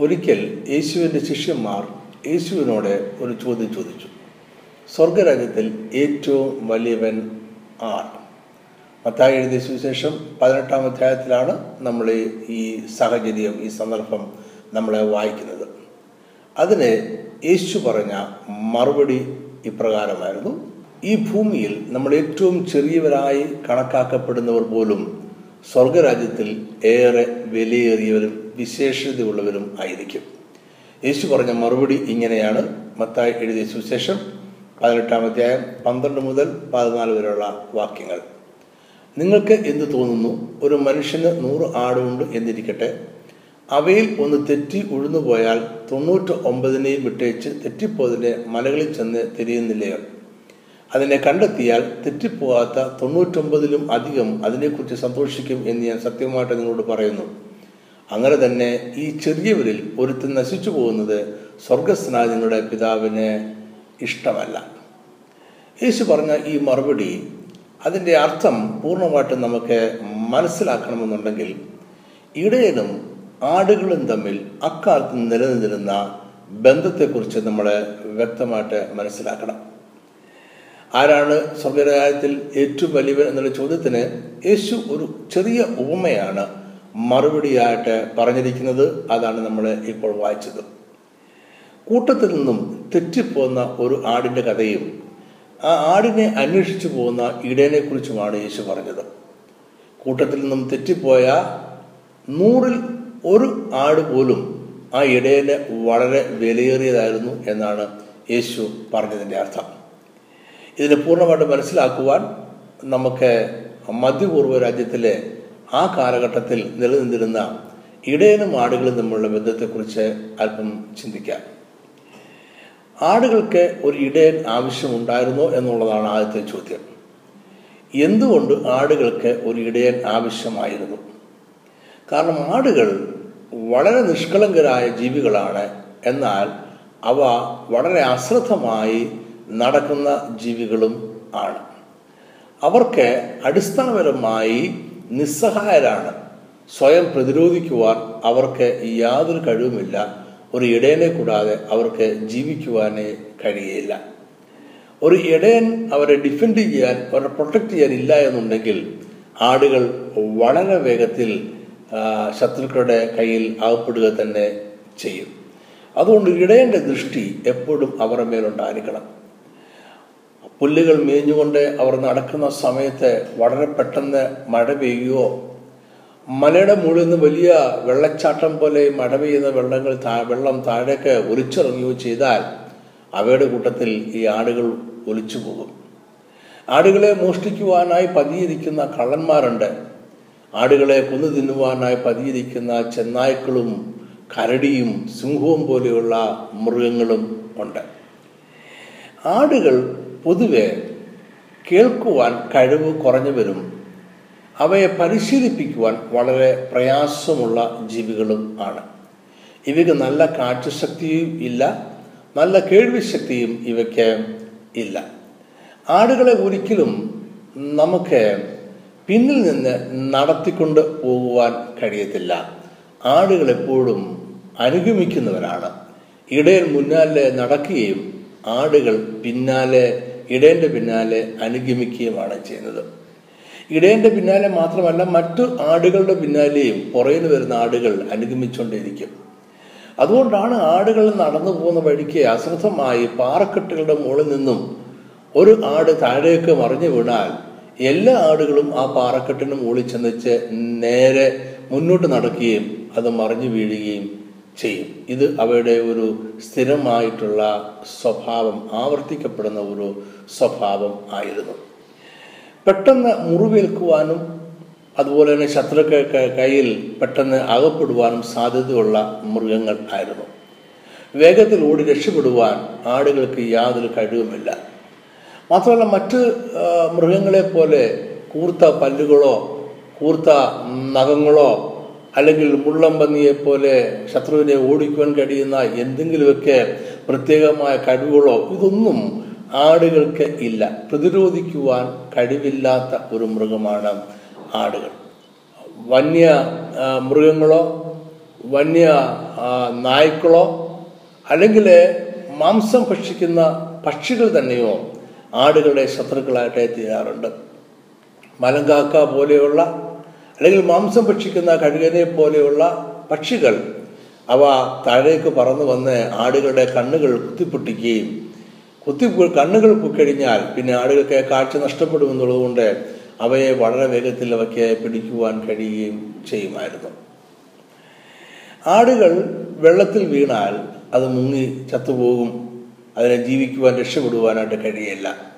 ഒരിക്കൽ യേശുവിന്റെ ശിഷ്യന്മാർ യേശുവിനോട് ഒരു ചോദ്യം ചോദിച്ചു. സ്വർഗരാജ്യത്തിൽ ഏറ്റവും വലിയവൻ ആർ? മത്തായി എഴുതിയ സുവിശേഷം പതിനെട്ടാം അധ്യായത്തിലാണ് നമ്മൾ ഈ സാഹചര്യം ഈ സന്ദർഭം നമ്മൾ വായിക്കുന്നത്. അതിന് യേശു പറഞ്ഞ മറുപടി ഇപ്രകാരമായിരുന്നു. ഈ ഭൂമിയിൽ നമ്മൾ ഏറ്റവും ചെറിയവരായി കണക്കാക്കപ്പെടുന്നവർ പോലും സ്വർഗരാജ്യത്തിൽ ഏറെ വിലയേറിയവരും വിശേഷതയുള്ളവരും ആയിരിക്കും. യേശു പറഞ്ഞ മറുപടി ഇങ്ങനെയാണ്. മത്തായി എഴുതിയ സുവിശേഷം പതിനെട്ടാം അധ്യായം പന്ത്രണ്ട് മുതൽ പതിനാല് വരെയുള്ള വാക്യങ്ങൾ. നിങ്ങൾക്ക് എന്ത് തോന്നുന്നു? ഒരു മനുഷ്യന് നൂറ് ആടുണ്ട് എന്നിരിക്കട്ടെ. അവയിൽ ഒന്ന് തെറ്റി ഉഴുന്നു പോയാൽ തൊണ്ണൂറ്റി ഒമ്പതിനെയും വിട്ടേച്ച് തെറ്റിപ്പോതിന്റെ മലകളിൽ ചെന്ന് തിരിയുന്നില്ലയോ അതിനെ കണ്ടെത്തിയാൽ തെറ്റിപ്പോകാത്ത തൊണ്ണൂറ്റൊമ്പതിലും അധികം അതിനെക്കുറിച്ച് സന്തോഷിക്കും എന്ന് ഞാൻ സത്യമായിട്ട് നിങ്ങളോട് പറയുന്നു. അങ്ങനെ തന്നെ ഈ ചെറിയവരിൽ ഒരുത്തൻ നശിച്ചു പോകുന്നത് സ്വർഗസ്നായ നിങ്ങളുടെ പിതാവിന് ഇഷ്ടമല്ല. യേശു പറഞ്ഞ ഈ മറുപടി അതിന്റെ അർത്ഥം പൂർണമായിട്ടും നമുക്ക് മനസ്സിലാക്കണമെന്നുണ്ടെങ്കിൽ ഇടയനും ആടുകളും തമ്മിൽ അക്കാലത്ത് നിലനിന്നിരുന്ന ബന്ധത്തെക്കുറിച്ച് നമ്മൾ വ്യക്തമായിട്ട് മനസ്സിലാക്കണം. ആരാണ് സ്വർഗരാജ്യത്തിൽ ഏറ്റവും വലിയവൻ എന്നുള്ള ചോദ്യത്തിന് യേശു ഒരു ചെറിയ ഉപമയാണ് മറുപടിയായിട്ട് പറഞ്ഞിരിക്കുന്നത് അതാണ് നമ്മൾ ഇപ്പോൾ വായിച്ചത്. കൂട്ടത്തിൽ നിന്നും തെറ്റിപ്പോന്ന ഒരു ആടിന്റെ കഥയും ആ ആടിനെ അന്വേഷിച്ചു പോകുന്ന ഇടയനെ കുറിച്ചുമാണ് യേശു പറഞ്ഞത്. കൂട്ടത്തിൽ നിന്നും തെറ്റിപ്പോയ നൂറിൽ ഒരു ആട് പോലും ആ ഇടയന് വളരെ വിലയേറിയതായിരുന്നു എന്നാണ് യേശു പറഞ്ഞതിന്റെ അർത്ഥം. ഇതിനെ പൂർണമായിട്ട് മനസ്സിലാക്കുവാൻ നമുക്ക് മധ്യപൂർവ രാജ്യത്തിലെ ആ കാലഘട്ടത്തിൽ നിലനിന്നിരുന്ന ഇടയനും ആടുകളും തമ്മിലുള്ള ബന്ധത്തെക്കുറിച്ച് അല്പം ചിന്തിക്കാം. ആടുകൾക്ക് ഒരു ഇടയൻ ആവശ്യമുണ്ടായിരുന്നോ എന്നുള്ളതാണ് ആദ്യത്തെ ചോദ്യം. എന്തുകൊണ്ട് ആടുകൾക്ക് ഒരു ഇടയൻ ആവശ്യമായിരുന്നു? കാരണം ആടുകൾ വളരെ നിഷ്കളങ്കരായ ജീവികളാണ്. എന്നാൽ അവ വളരെ അശ്രദ്ധമായി നടക്കുന്ന ജീവികളും ആണ്. അവർക്ക് അടിസ്ഥാനപരമായി നിസ്സഹായരാണ്. സ്വയം പ്രതിരോധിക്കുവാൻ അവർക്ക് യാതൊരു കഴിവുമില്ല. ഒരു ഇടയനെ കൂടാതെ അവർക്ക് ജീവിക്കുവാനേ കഴിയില്ല ഒരു ഇടയൻ അവരെ ഡിഫെൻഡ് ചെയ്യാൻ അവരെ പ്രൊട്ടക്ട് ചെയ്യാൻ ഇല്ല എന്നുണ്ടെങ്കിൽ ആടുകൾ വളരെ വേഗത്തിൽ ശത്രുക്കളുടെ കയ്യിൽ ആകപ്പെടുക തന്നെ ചെയ്യും. അതുകൊണ്ട് ഇടയന്റെ ദൃഷ്ടി എപ്പോഴും അവരുടെ മേലുണ്ടായിരിക്കണം. പുല്ലുകൾ മേഞ്ഞുകൊണ്ട് അവർ നടക്കുന്ന സമയത്ത് വളരെ പെട്ടെന്ന് മഴ പെയ്യുകയോ മലയുടെ മുകളിൽ നിന്ന് വലിയ വെള്ളച്ചാട്ടം പോലെ മഴ പെയ്യുന്ന വെള്ളങ്ങൾ വെള്ളം താഴേക്ക് ഒലിച്ചിറങ്ങുകയോ ചെയ്താൽ അവയുടെ കൂട്ടത്തിൽ ഈ ആടുകൾ ഒലിച്ചു പോകും. ആടുകളെ മോഷ്ടിക്കുവാനായി പതിയിരിക്കുന്ന കള്ളന്മാരുണ്ട്. ആടുകളെ കൊന്നു തിന്നുവാനായി പതിയിരിക്കുന്ന ചെന്നായ്ക്കളും കരടിയും സിംഹവും പോലെയുള്ള മൃഗങ്ങളും ഉണ്ട്. ആടുകൾ പൊതുവെ കേൾക്കുവാൻ കഴിവ് കുറഞ്ഞു വരും അവയെ പരിശീലിപ്പിക്കുവാൻ വളരെ പ്രയാസമുള്ള ജീവികളും ആണ്. ഇവയ്ക്ക് നല്ല കാഴ്ചശക്തിയും ഇല്ല നല്ല കേൾവിശക്തിയും ഇവയ്ക്ക് ഇല്ല. ആടുകളെ ഒരിക്കലും നമുക്ക് പിന്നിൽ നിന്ന് നടത്തിക്കൊണ്ട് പോകുവാൻ കഴിയത്തില്ല. ആടുകൾ എപ്പോഴും അനുഗമിക്കുന്നവരാണ്. ഇടയൻ മുന്നാലെ നടക്കുകയും ആടുകൾ പിന്നാലെ ഇടയന്റെ പിന്നാലെ അനുഗമിക്കുകയുമാണ് ചെയ്യുന്നത്. ഇടേന്റെ പിന്നാലെ മാത്രമല്ല മറ്റു ആടുകളുടെ പിന്നാലെയും പുറയിൽ വരുന്ന ആടുകൾ അനുഗമിച്ചുകൊണ്ടേയിരിക്കും. അതുകൊണ്ടാണ് ആടുകൾ നടന്നു പോകുന്ന വഴിക്ക് അശ്രദ്ധമായി പാറക്കെട്ടുകളുടെ മുകളിൽ നിന്നും ഒരു ആട് താഴേക്ക് മറിഞ്ഞു വീണാൽ എല്ലാ ആടുകളും ആ പാറക്കെട്ടിന് മുകളിൽ ചെന്നിച്ച് നേരെ മുന്നോട്ട് നടക്കുകയും അത് മറിഞ്ഞു വീഴുകയും ചെയ്യും. ഇത് അവയുടെ ഒരു സ്ഥിരമായിട്ടുള്ള സ്വഭാവം ആവർത്തിക്കപ്പെടുന്ന ഒരു സ്വഭാവം ആയിരുന്നു. പെട്ടെന്ന് മുറിവേൽക്കുവാനും അതുപോലെ തന്നെ ശത്രുക്ക കയ്യിൽ പെട്ടെന്ന് അകപ്പെടുവാനും സാധ്യതയുള്ള മൃഗങ്ങൾ ആയിരുന്നു. വേഗത്തിൽ ഓടി രക്ഷപ്പെടുവാൻ ആടുകൾക്ക് യാതൊരു കഴിവുമില്ല. മാത്രമല്ല മറ്റ് മൃഗങ്ങളെ പോലെ കൂർത്ത പല്ലുകളോ കൂർത്ത നഖങ്ങളോ അല്ലെങ്കിൽ മുള്ളം പന്നിയെ പോലെ ശത്രുവിനെ ഓടിക്കുവാൻ കഴിയുന്ന എന്തെങ്കിലുമൊക്കെ പ്രത്യേകമായ കഴിവുകളോ ഇതൊന്നും ആടുകൾക്ക് ഇല്ല. പ്രതിരോധിക്കുവാൻ കഴിവില്ലാത്ത ഒരു മൃഗമാണ് ആടുകൾ. വന്യ മൃഗങ്ങളോ വന്യ നായ്ക്കളോ അല്ലെങ്കിൽ മാംസം ഭക്ഷിക്കുന്ന പക്ഷികൾ തന്നെയോ ആടുകളുടെ ശത്രുക്കളായിട്ട് തീരാറുണ്ട്. മലങ്കാക്ക പോലെയുള്ള അല്ലെങ്കിൽ മാംസം ഭക്ഷിക്കുന്ന കഴുകനെ പോലെയുള്ള പക്ഷികൾ അവ താഴേക്ക് പറന്നു വന്ന് ആടുകളുടെ കണ്ണുകൾ കുത്തിപ്പൊട്ടിക്കുകയും കുത്തി കണ്ണുകൾ പൊക്കഴിഞ്ഞാൽ പിന്നെ ആടുകൾക്ക് കാഴ്ച നഷ്ടപ്പെടുമെന്നുള്ളതുകൊണ്ട് അവയെ വളരെ വേഗത്തിൽ അവയ്ക്ക് പിടിക്കുവാൻ കഴിയുകയും ചെയ്യുമായിരുന്നു. ആടുകൾ വെള്ളത്തിൽ വീണാൽ അത് മുങ്ങി ചത്തുപോകും. അതിനെ ജീവിക്കുവാൻ രക്ഷപ്പെടുവാനായിട്ട് കഴിയില്ല.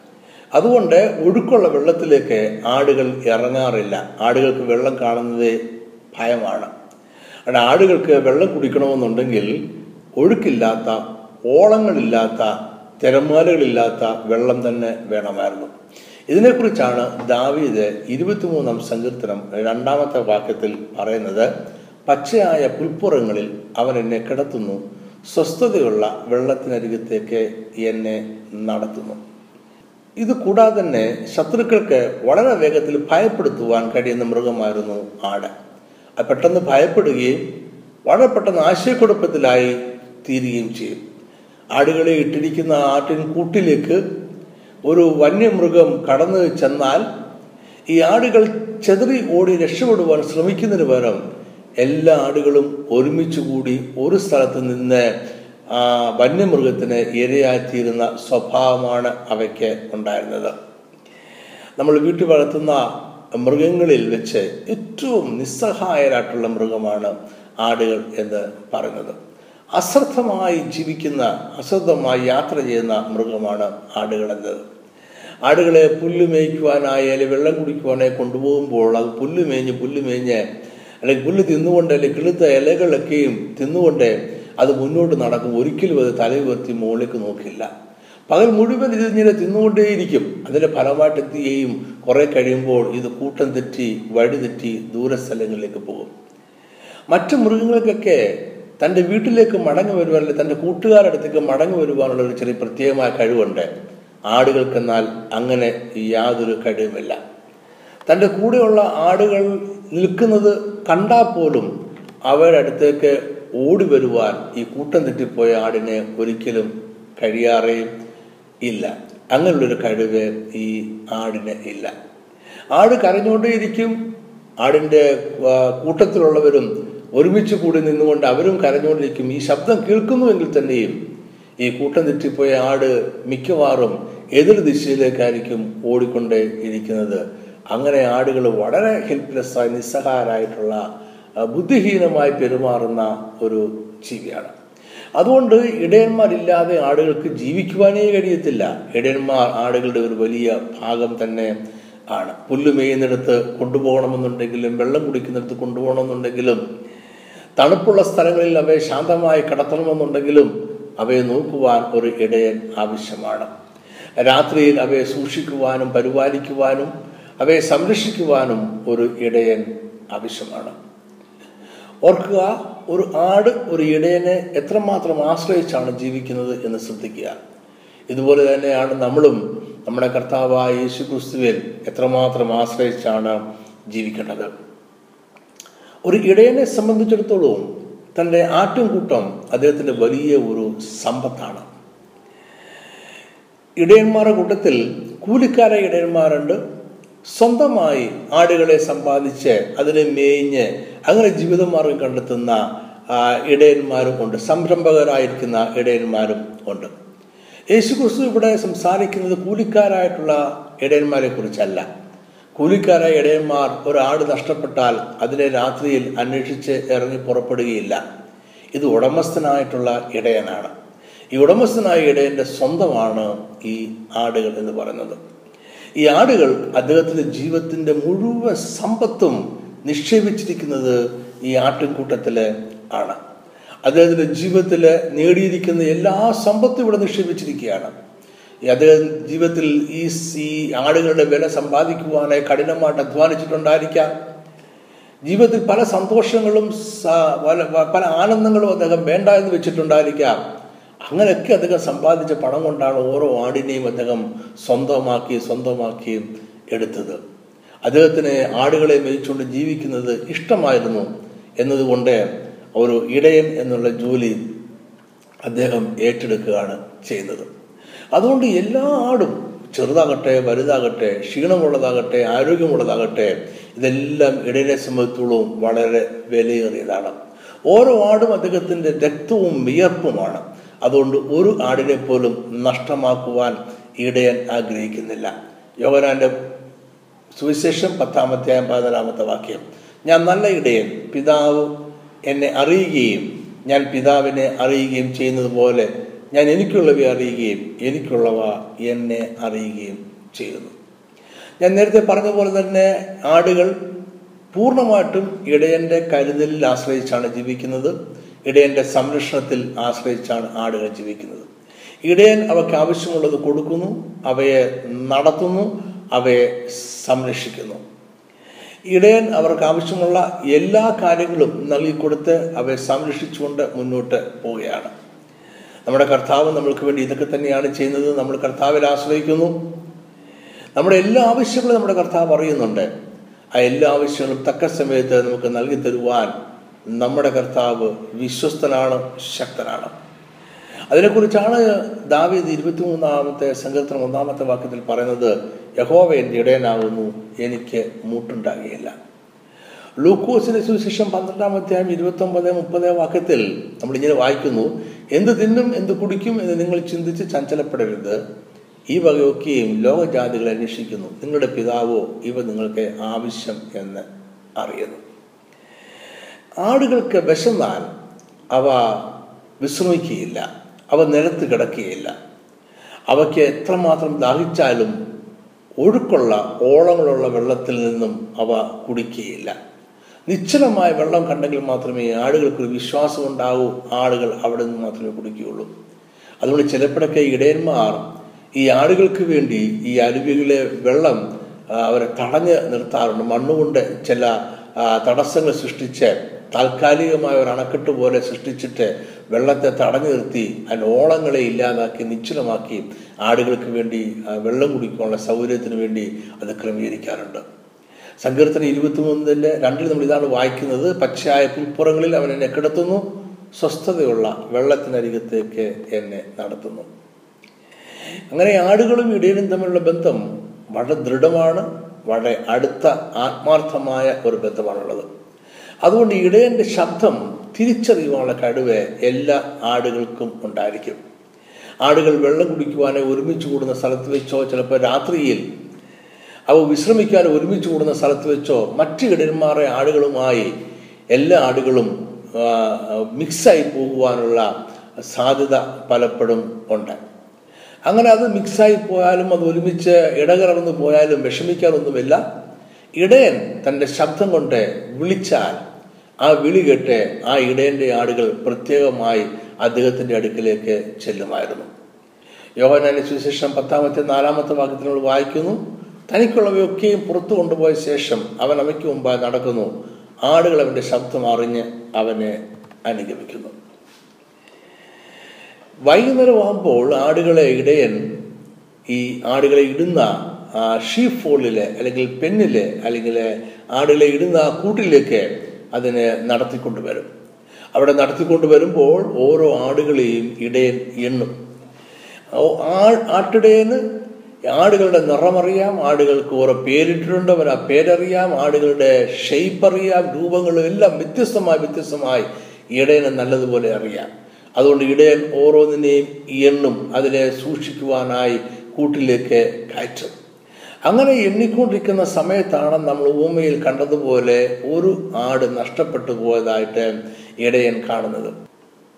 അതുകൊണ്ട് ഒഴുക്കുള്ള വെള്ളത്തിലേക്ക് ആടുകൾ ഇറങ്ങാറില്ല. ആടുകൾക്ക് വെള്ളം കാണുന്നത് ഭയമാണ്. അവിടെ ആടുകൾക്ക് വെള്ളം കുടിക്കണമെന്നുണ്ടെങ്കിൽ ഒഴുക്കില്ലാത്ത ഓളങ്ങളില്ലാത്ത തിരമാലകളില്ലാത്ത വെള്ളം തന്നെ വേണമായിരുന്നു. ഇതിനെക്കുറിച്ചാണ് ദാവീദ് ഇരുപത്തിമൂന്നാം സങ്കീർത്തനം രണ്ടാമത്തെ വാക്യത്തിൽ പറയുന്നത്. പച്ചയായ പുൽപ്പുറങ്ങളിൽ അവൻ എന്നെ കിടത്തുന്നു. സ്വസ്ഥതയുള്ള വെള്ളത്തിനരികത്തേക്ക് എന്നെ നടത്തുന്നു. ഇത് കൂടാതെ തന്നെ ശത്രുക്കൾക്ക് വളരെ വേഗത്തിൽ ഭയപ്പെടുത്തുവാൻ കഴിയുന്ന മൃഗമായിരുന്നു ആട്. അത് പെട്ടെന്ന് ഭയപ്പെടുകയും വളരെ പെട്ടെന്ന് ആശയക്കുഴപ്പത്തിലായി തീരുകയും ചെയ്യും. ആടുകളെ ഇട്ടിരിക്കുന്ന ആട്ടിൻ കൂട്ടിലേക്ക് ഒരു വന്യമൃഗം കടന്നു ചെന്നാൽ ഈ ആടുകൾ ചെതറി ഓടി രക്ഷപ്പെടുവാൻ ശ്രമിക്കുന്നതിന് പകരം എല്ലാ ആടുകളും ഒരുമിച്ച് കൂടി ഒരു സ്ഥലത്ത് നിന്ന് വന്യമൃഗത്തിന് ഇരയായിത്തീരുന്ന സ്വഭാവമാണ് അവയ്ക്ക് ഉണ്ടായിരുന്നത്. നമ്മൾ വീട്ടിൽ വളർത്തുന്ന മൃഗങ്ങളിൽ വെച്ച് ഏറ്റവും നിസ്സഹായരായിട്ടുള്ള മൃഗമാണ് ആടുകൾ എന്ന് പറയുന്നത്. അശ്രദ്ധമായി ജീവിക്കുന്ന അശ്രദ്ധമായി യാത്ര ചെയ്യുന്ന മൃഗമാണ് ആടുകൾ എന്നത്. ആടുകളെ പുല്ല് മേയ്ക്കുവാനായി അല്ലെങ്കിൽ വെള്ളം കുടിക്കുവാനായി കൊണ്ടുപോകുമ്പോൾ അത് പുല്ല് മേഞ്ഞ് പുല്ല് മേഞ്ഞ് അല്ലെങ്കിൽ പുല്ല് തിന്നുകൊണ്ട് അല്ലെങ്കിൽ കിളുത്ത ഇലകളൊക്കെയും തിന്നുകൊണ്ട് അത് മുന്നോട്ട് നടക്കും. ഒരിക്കലും അത് തല ഉയർത്തി മുകളിലേക്ക് നോക്കില്ല. പകൽ മുഴുവൻ ഇത് ഇങ്ങനെ തിന്നുകൊണ്ടേയിരിക്കും. അതിന്റെ ഫലമായിട്ട് എന്ത് ചെയ്യും? കുറെ കഴിയുമ്പോൾ ഇത് കൂട്ടം തെറ്റി വഴി തെറ്റി ദൂരസ്ഥലങ്ങളിലേക്ക് പോകും. മറ്റു മൃഗങ്ങൾക്കൊക്കെ തന്റെ വീട്ടിലേക്ക് മടങ്ങി വരുവാൻ അല്ലെങ്കിൽ തന്റെ കൂട്ടുകാരുടെ അടുത്തേക്ക് മടങ്ങി വരുവാനുള്ള ഒരു ചെറിയ പ്രത്യേകമായ കഴിവുണ്ട്. ആടുകൾക്കെന്നാൽ അങ്ങനെ യാതൊരു കഴിവുമില്ല. തന്റെ കൂടെയുള്ള ആടുകൾ നിൽക്കുന്നത് കണ്ടാൽ പോലും അവരുടെ അടുത്തേക്ക് ഓടി വരുവാൻ ഈ കൂട്ടം തെറ്റിപ്പോയ ആടിനെ ഒരിക്കലും കഴിയാറേ ഇല്ല. അങ്ങനെയുള്ളൊരു കഴിവ് ഈ ആടിന് ഇല്ല. ആട് കരഞ്ഞുകൊണ്ടേയിരിക്കും. ആടിന്റെ കൂട്ടത്തിലുള്ളവരും ഒരുമിച്ച് കൂടി നിന്നുകൊണ്ട് അവരും കരഞ്ഞുകൊണ്ടിരിക്കും. ഈ ശബ്ദം കേൾക്കുന്നുവെങ്കിൽ തന്നെയും ഈ കൂട്ടം തെറ്റിപ്പോയ ആട് മിക്കവാറും എതിർ ദിശയിലേക്കായിരിക്കും ഓടിക്കൊണ്ടേ ഇരിക്കുന്നത് അങ്ങനെ ആടുകൾ വളരെ ഹെൽപ്ലെസ്സായി നിസ്സഹായരായിട്ടുള്ള ബുദ്ധിഹീനമായി പെരുമാറുന്ന ഒരു ജീവിയാണ്. അതുകൊണ്ട് ഇടയന്മാരില്ലാതെ ആടുകൾക്ക് ജീവിക്കുവാനേ കഴിയത്തില്ല. ഇടയന്മാർ ആടുകളുടെ ഒരു വലിയ ഭാഗം തന്നെ ആണ്. പുല്ല് മേയുന്നിടത്ത് കൊണ്ടുപോകണമെന്നുണ്ടെങ്കിലും വെള്ളം കുടിക്കുന്നിടത്ത് കൊണ്ടുപോകണമെന്നുണ്ടെങ്കിലും തണുപ്പുള്ള സ്ഥലങ്ങളിൽ അവയെ ശാന്തമായി കടത്തണമെന്നുണ്ടെങ്കിലും അവയെ നോക്കുവാൻ ഒരു ഇടയൻ ആവശ്യമാണ്. രാത്രിയിൽ അവയെ സൂക്ഷിക്കുവാനും പരിപാലിക്കുവാനും അവയെ സംരക്ഷിക്കുവാനും ഒരു ഇടയൻ ആവശ്യമാണ്. ഓർക്കുക ഒരു ആട് ഒരു ഇടയനെ എത്രമാത്രം ആശ്രയിച്ചാണ് ജീവിക്കുന്നത് എന്ന് ശ്രദ്ധിക്കുക. ഇതുപോലെ തന്നെയാണ് നമ്മളും നമ്മുടെ കർത്താവായ യേശു ക്രിസ്തുവിൽ എത്രമാത്രം ആശ്രയിച്ചാണ് ജീവിക്കേണ്ടത്. ഒരു ഇടയനെ സംബന്ധിച്ചിടത്തോളം തന്റെ ആറ്റുംകൂട്ടം അദ്ദേഹത്തിന്റെ വലിയ ഒരു സമ്പത്താണ്. ഇടയന്മാരുടെ കൂട്ടത്തിൽ കൂലിക്കാരായ ഇടയന്മാരുണ്ട് സ്വന്തമായി ആടുകളെ സമ്പാദിച്ച് അതിനെ മേഞ്ഞ് അങ്ങനെ ജീവിതമാർഗം കണ്ടെത്തുന്ന ഇടയന്മാരും ഉണ്ട്. സംരംഭകരായിരിക്കുന്ന ഇടയന്മാരും ഉണ്ട്. യേശു ക്രിസ്തു ഇവിടെ സംസാരിക്കുന്നത് കൂലിക്കാരായിട്ടുള്ള ഇടയന്മാരെ കുറിച്ചല്ല. കൂലിക്കാരായ ഇടയന്മാർ ഒരാട് നഷ്ടപ്പെട്ടാൽ അതിനെ രാത്രിയിൽ അന്വേഷിച്ച് ഇറങ്ങി പുറപ്പെടുകയില്ല. ഇത് ഉടമസ്ഥനായിട്ടുള്ള ഇടയനാണ്. ഈ ഉടമസ്ഥനായ ഇടയന്റെ സ്വന്തമാണ് ഈ ആടുകൾ എന്ന് പറയുന്നത്. ഈ ആടുകൾ അദ്ദേഹത്തിന്റെ ജീവിതത്തിന്റെ മുഴുവൻ സമ്പത്തും നിക്ഷേപിച്ചിരിക്കുന്നത് ഈ ആട്ടിൻകൂട്ടത്തിൽ ആണ്. അദ്ദേഹത്തിന്റെ ജീവിതത്തിൽ നേടിയിരിക്കുന്ന എല്ലാ സമ്പത്തും ഇവിടെ നിക്ഷേപിച്ചിരിക്കുകയാണ്. അദ്ദേഹം ജീവിതത്തിൽ ഈ ഈ ആടുകളുടെ വില സമ്പാദിക്കുവാനായി കഠിനമായിട്ട് അധ്വാനിച്ചിട്ടുണ്ടായിരിക്കാം. ജീവിതത്തിൽ പല സന്തോഷങ്ങളും പല- പല ആനന്ദങ്ങളും അദ്ദേഹം വേണ്ട എന്ന് വെച്ചിട്ടുണ്ടായിരിക്കാം. അങ്ങനെയൊക്കെ അദ്ദേഹം സമ്പാദിച്ച പണം കൊണ്ടാണ് ഓരോ ആടിനെയും അദ്ദേഹം സ്വന്തമാക്കി സ്വന്തമാക്കി എടുത്തത്. അദ്ദേഹത്തിന് ആടുകളെ മേയിച്ചുകൊണ്ട് ജീവിക്കുന്നത് ഇഷ്ടമായിരുന്നു എന്നതുകൊണ്ട് ഒരു ഇടയൻ എന്നുള്ള ജോലി അദ്ദേഹം ഏറ്റെടുക്കുകയാണ് ചെയ്യുന്നത് അതുകൊണ്ട് എല്ലാ ആടും ചെറുതാകട്ടെ വലുതാകട്ടെ ക്ഷീണമുള്ളതാകട്ടെ ആരോഗ്യമുള്ളതാകട്ടെ ഇതെല്ലാം ഇടയനെ സംബന്ധിച്ചോളം വളരെ വിലയേറിയതാണ്. ഓരോ ആടും അദ്ദേഹത്തിന്റെ രക്തവും വിയർപ്പുമാണ്. അതുകൊണ്ട് ഒരു ആടിനെ പോലും നഷ്ടമാക്കുവാൻ ഇടയൻ ആഗ്രഹിക്കുന്നില്ല. യോഗനാന്റെ സുവിശേഷം പത്താമത്തെ പതിനാലാമത്തെ വാക്യം. ഞാൻ നല്ല ഇടയൻ പിതാവ് എന്നെ അറിയുകയും ഞാൻ പിതാവിനെ അറിയുകയും ചെയ്യുന്നത് പോലെ ഞാൻ എനിക്കുള്ളവയെ അറിയുകയും എനിക്കുള്ളവ എന്നെ അറിയുകയും ചെയ്യുന്നു. ഞാൻ നേരത്തെ പറഞ്ഞ പോലെ തന്നെ ആടുകൾ പൂർണമായിട്ടും ഇടയന്റെ കരുതലിൽ ആശ്രയിച്ചാണ് ജീവിക്കുന്നത്. ഇടയന്റെ സംരക്ഷണത്തിൽ ആശ്രയിച്ചാണ് ആടുകൾ ജീവിക്കുന്നത്. ഇടയൻ അവയ്ക്ക് ആവശ്യമുള്ളത് കൊടുക്കുന്നു അവയെ നടത്തുന്നു അവയെ സംരക്ഷിക്കുന്നു. ഇടയൻ അവർക്ക് ആവശ്യമുള്ള എല്ലാ കാര്യങ്ങളും നൽകിക്കൊടുത്ത് അവയെ സംരക്ഷിച്ചുകൊണ്ട് മുന്നോട്ട് പോവുകയാണ്. നമ്മുടെ കർത്താവ് നമ്മൾക്ക് വേണ്ടി ഇതൊക്കെ തന്നെയാണ് ചെയ്യുന്നത്. നമ്മൾ കർത്താവിൽ ആശ്രയിക്കുന്നു. നമ്മുടെ എല്ലാ ആവശ്യങ്ങളും നമ്മുടെ കർത്താവ് അറിയുന്നുണ്ട്. ആ എല്ലാ ആവശ്യങ്ങളും തക്ക സമയത്ത് നമുക്ക് നൽകി തരുവാൻ നമ്മുടെ കർത്താവ് വിശ്വസ്തനാണ് ശക്തനാണ്. അതിനെക്കുറിച്ചാണ് ദാവീദ് ഇരുപത്തിമൂന്നാമത്തെ സങ്കീർത്തനം ഒന്നാമത്തെ വാക്യത്തിൽ പറയുന്നത് യഹോവ എന്റെ ഇടയനാകുന്നു എനിക്ക് മൂട്ടുണ്ടാകുകയില്ല. ലൂക്കോസിന്റെ സുവിശേഷം പന്ത്രണ്ടാം അധ്യായം ഇരുപത്തി ഒമ്പത് മുപ്പത് വാക്യത്തിൽ നമ്മൾ ഇങ്ങനെ വായിക്കുന്നു എന്ത് തിന്നും എന്ത് കുടിക്കും എന്ന് നിങ്ങൾ ചിന്തിച്ച് ചഞ്ചലപ്പെടരുത്. ഈ വകയൊക്കെയും ലോകജാതികളെ അന്വേഷിക്കുന്നു. നിങ്ങളുടെ പിതാവോ ഇവ നിങ്ങൾക്ക് ആവശ്യം എന്ന് അറിയുന്നു. ആടുകൾക്ക് വിശന്നാൽ അവ വിശ്രമിക്കുകയില്ല അവ നിലത്ത് കിടക്കുകയില്ല. അവയ്ക്ക് എത്രമാത്രം ദാഹിച്ചാലും ഒഴുക്കുള്ള ഓളങ്ങളുള്ള വെള്ളത്തിൽ നിന്നും അവ കുടിക്കുകയില്ല. നിശ്ചലമായ വെള്ളം കണ്ടെങ്കിൽ മാത്രമേ ആടുകൾക്ക് വിശ്വാസം ഉണ്ടാകൂ ആടുകൾ അവിടെ നിന്ന് മാത്രമേ കുടിക്കുകയുള്ളൂ. അതുകൊണ്ട് ചിലപ്പോഴൊക്കെ ഇടയന്മാർ ഈ ആടുകൾക്ക് വേണ്ടി ഈ അരുവികളിലെ വെള്ളം അവരെ തടഞ്ഞ് നിർത്താറുണ്ട്. മണ്ണുകൊണ്ട് ചില തടസ്സങ്ങൾ സൃഷ്ടിച്ച് താൽക്കാലികമായ ഒരു അണക്കെട്ട് പോലെ സൃഷ്ടിച്ചിട്ട് വെള്ളത്തെ തടഞ്ഞു നിർത്തി അതിന്റെ ഓളങ്ങളെ ഇല്ലാതാക്കി നിശ്ചലമാക്കി ആടുകൾക്ക് വേണ്ടി വെള്ളം കുടിക്കാനുള്ള സൗകര്യത്തിന് വേണ്ടി അത് ക്രമീകരിക്കാറുണ്ട്. സങ്കീർത്തനം ഇരുപത്തിമൂന്നിന്റെ രണ്ടിൽ നമ്മൾ ഇതാണ് വായിക്കുന്നത്. പച്ചയായ പുൽപ്പുറങ്ങളിൽ അവൻ എന്നെ കിടത്തുന്നു സ്വസ്ഥതയുള്ള വെള്ളത്തിനരികത്തേക്ക് എന്നെ നടത്തുന്നു. അങ്ങനെ ആടുകളും ഇടയനും തമ്മിലുള്ള ബന്ധം വളരെ ദൃഢമാണ് വളരെ അടുത്ത ആത്മാർത്ഥമായ ഒരു ബന്ധമാണുള്ളത്. അതുകൊണ്ട് ഇടയന്റെ ശബ്ദം തിരിച്ചറിയുവാനുള്ള കഴിവ് എല്ലാ ആടുകൾക്കും ഉണ്ടായിരിക്കും. ആടുകൾ വെള്ളം കുടിക്കുവാനോ ഒരുമിച്ച് കൂടുന്ന സ്ഥലത്ത് വെച്ചോ ചിലപ്പോൾ രാത്രിയിൽ അവ വിശ്രമിക്കാൻ ഒരുമിച്ച് കൂടുന്ന സ്ഥലത്ത് വെച്ചോ മറ്റ് ഇടയന്മാരെ ആടുകളുമായി എല്ലാ ആടുകളും മിക്സായി പോകുവാനുള്ള സാധ്യത പലപ്പോഴും ഉണ്ട്. അങ്ങനെ അത് മിക്സായി പോയാലും അത് ഒരുമിച്ച് ഇടകലർന്നു പോയാലും വിഷമിക്കാനൊന്നുമില്ല ഇടയൻ തന്റെ ശബ്ദം കൊണ്ട് വിളിച്ചാൽ ആ വിളി കേട്ട് ആ ഇടയന്റെ ആടുകൾ പ്രത്യേകമായി അദ്ദേഹത്തിന്റെ അടുക്കിലേക്ക് ചെല്ലുമായിരുന്നു. യോഹനാന്റെ സുവിശേഷം പത്താമത്തെ നാലാമത്തെ വാക്യത്തിനോട് വായിക്കുന്നു തനിക്കുള്ളവയൊക്കെയും പുറത്തു കൊണ്ടുപോയ ശേഷം അവൻ അവയ്ക്ക് മുമ്പായി നടക്കുന്നു ആടുകൾ അവന്റെ ശബ്ദം അറിഞ്ഞ് അവനെ അനുഗമിക്കുന്നു. വൈകുന്നേരമാകുമ്പോൾ ആടുകളെ ഇടയൻ ഈ ആടുകളെ ഇടുന്ന ഷീപ്പ് ഫോളിലെ അല്ലെങ്കിൽ പെന്നിലെ അല്ലെങ്കിൽ ആടിലെ ഇടുന്ന കൂട്ടിലേക്ക് അതിനെ നടത്തിക്കൊണ്ട് വരും. അവിടെ നടത്തിക്കൊണ്ട് വരുമ്പോൾ ഓരോ ആടുകളെയും ഇടയൻ എണ്ണും. ആട്ടിടയന് ആടുകളുടെ നിറമറിയാം ആടുകൾക്ക് ഓരോ പേരിട്ടിട്ടുണ്ട് അവർ ആ പേരറിയാം ആടുകളുടെ ഷെയ്പ്പ് അറിയാം രൂപങ്ങളും എല്ലാം വ്യത്യസ്തമായി വ്യത്യസ്തമായി ഇടയനെ നല്ലതുപോലെ അറിയാം. അതുകൊണ്ട് ഇടയൻ ഓരോന്നിനെയും എണ്ണും അതിനെ സൂക്ഷിക്കുവാനായി കൂട്ടിലേക്ക് കയറ്റും. അങ്ങനെ എണ്ണിക്കൊണ്ടിരിക്കുന്ന സമയത്താണ് നമ്മൾ ഊമയിൽ കണ്ടതുപോലെ ഒരു ആട് നഷ്ടപ്പെട്ടു പോയതായിട്ട് ഇടയൻ കാണുന്നത്.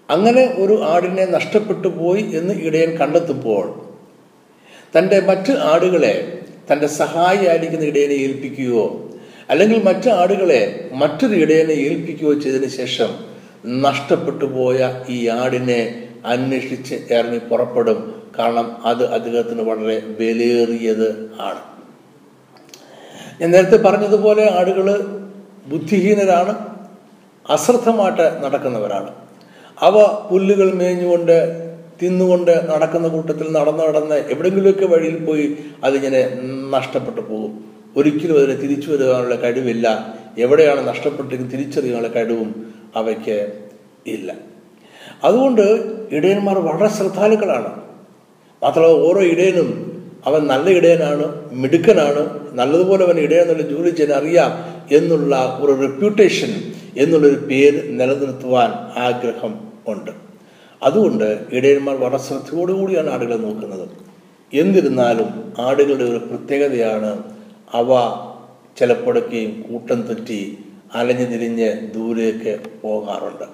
അങ്ങനെ ഒരു ആടിനെ നഷ്ടപ്പെട്ടു പോയി എന്ന് ഇടയൻ കണ്ടെത്തുമ്പോൾ തന്റെ മറ്റ് ആടുകളെ തന്റെ സഹായിയായിരിക്കുന്ന ഇടയനെ ഏൽപ്പിക്കുകയോ അല്ലെങ്കിൽ മറ്റു ആടുകളെ മറ്റൊരു ഇടയനെ ഏൽപ്പിക്കുകയോ ചെയ്തതിന് ശേഷം നഷ്ടപ്പെട്ടു പോയ ഈ ആടിനെ അന്വേഷിച്ച് ഇറങ്ങി പുറപ്പെടും കാരണം അത് അദ്ദേഹത്തിന് വളരെ വിലയേറിയത് ആണ്. ഞാൻ നേരത്തെ പറഞ്ഞതുപോലെ ആടുകൾ ബുദ്ധിഹീനരാണ് അശ്രദ്ധമായിട്ട് നടക്കുന്നവരാണ്. അവ പുല്ലുകൾ മേഞ്ഞുകൊണ്ട് തിന്നുകൊണ്ട് നടക്കുന്ന കൂട്ടത്തിൽ നടന്ന് നടന്ന് എവിടെയെങ്കിലുമൊക്കെ വഴിയിൽ പോയി അതിങ്ങനെ നഷ്ടപ്പെട്ടു പോകും. ഒരിക്കലും അതിനെ തിരിച്ചു വരുവാനുള്ള കഴിവില്ല. എവിടെയാണ് നഷ്ടപ്പെട്ടിരിക്കുന്നത് തിരിച്ചറിയാനുള്ള കഴിവും അവയ്ക്ക് ഇല്ല. അതുകൊണ്ട് ഇടയന്മാർ വളരെ ശ്രദ്ധാലുക്കളാണ്. മാത്രമല്ല ഓരോ ഇടയനും അവൻ നല്ല ഇടയനാണ് മിടുക്കനാണ് നല്ലതുപോലെ അവൻ ഇടയെന്നുള്ള ജോലി ചെയ്യാൻ അറിയാം എന്നുള്ള ഒരു റെപ്യൂട്ടേഷൻ എന്നുള്ളൊരു പേര് നിലനിർത്തുവാൻ ആഗ്രഹം ഉണ്ട്. അതുകൊണ്ട് ഇടയന്മാർ വളരെ ശ്രദ്ധയോടുകൂടിയാണ് ആടുകളെ നോക്കുന്നത്. എന്നിരുന്നാലും ആടുകളുടെ ഒരു പ്രത്യേകതയാണ് അവ ചിലപ്പോഴൊക്കെയും കൂട്ടം തെറ്റി അലഞ്ഞു തിരിഞ്ഞ് ദൂരേക്ക് പോകാറുണ്ട്.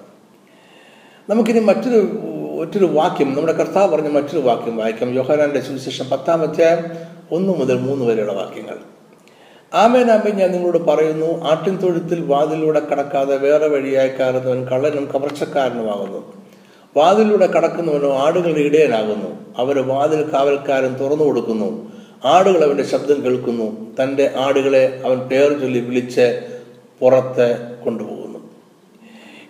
നമുക്കിനി മറ്റൊരു മറ്റൊരു വാക്യം നമ്മുടെ കർത്താവ് പറഞ്ഞ മറ്റൊരു വാക്യം വായിക്കാം. യോഹനാന്റെ സുവിശേഷം പത്താം അധ്യായം ഒന്ന് മുതൽ മൂന്ന് വരെയുള്ള വാക്യങ്ങൾ. ആമേൻ ഞാൻ നിങ്ങളോട് പറയുന്നു ആട്ടിൻ തൊഴുത്തിൽ വാതിലൂടെ കടക്കാതെ വേറെ വഴിയായി കയറുന്നവൻ കള്ളനും കവർച്ചക്കാരനുമാകുന്നു. വാതിലൂടെ കടക്കുന്നവനോ ആടുകളുടെ ഇടയനാകുന്നു. അവന് വാതിൽ കാവൽക്കാരൻ തുറന്നു കൊടുക്കുന്നു. ആടുകൾ അവന്റെ ശബ്ദം കേൾക്കുന്നു. തന്റെ ആടുകളെ അവൻ പേർ ചൊല്ലി വിളിച്ച് പുറത്ത് കൊണ്ടുപോകുന്നു.